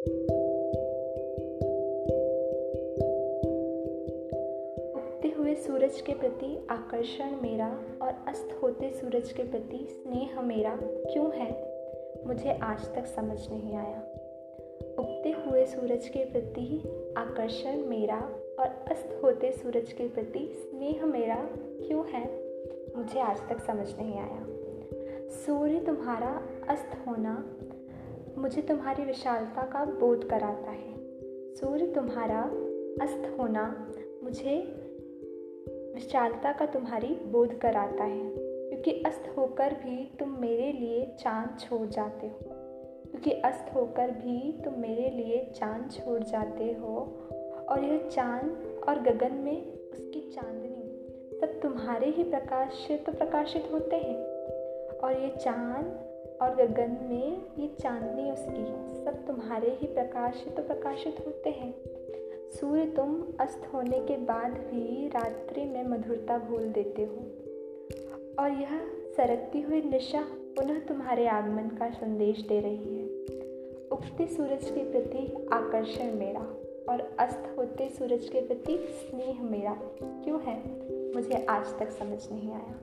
उगते हुए सूरज के प्रति आकर्षण मेरा और अस्त होते सूरज के प्रति स्नेह मेरा क्यों है? मुझे आज तक समझ नहीं आया। उगते हुए सूरज के प्रति आकर्षण मेरा और अस्त होते सूरज के प्रति स्नेह मेरा क्यों है? मुझे आज तक समझ नहीं आया। सूर्य तुम्हारा अस्त होना मुझे तुम्हारी विशालता का बोध कराता है। सूर्य तुम्हारा अस्त होना मुझे विशालता का तुम्हारी बोध कराता है, क्योंकि अस्त होकर भी तुम मेरे लिए चाँद छोड़ जाते हो। क्योंकि अस्त होकर भी तुम मेरे लिए चाँद छोड़ जाते हो, और यह चाँद और गगन में उसकी चांदनी सब तुम्हारे ही प्रकाश से तो प्रकाशित होते हैं। और ये चाँद और गगन में ये चांदनी उसकी सब तुम्हारे ही प्रकाश तो प्रकाशित होते हैं। सूर्य तुम अस्त होने के बाद भी रात्रि में मधुरता भूल देते हो। और यह सरकती हुई निशा पुनः तुम्हारे आगमन का संदेश दे रही है। उगते सूरज के प्रति आकर्षण मेरा और अस्त होते सूरज के प्रति स्नेह मेरा। क्यों है? मुझे आज तक समझ नहीं आया।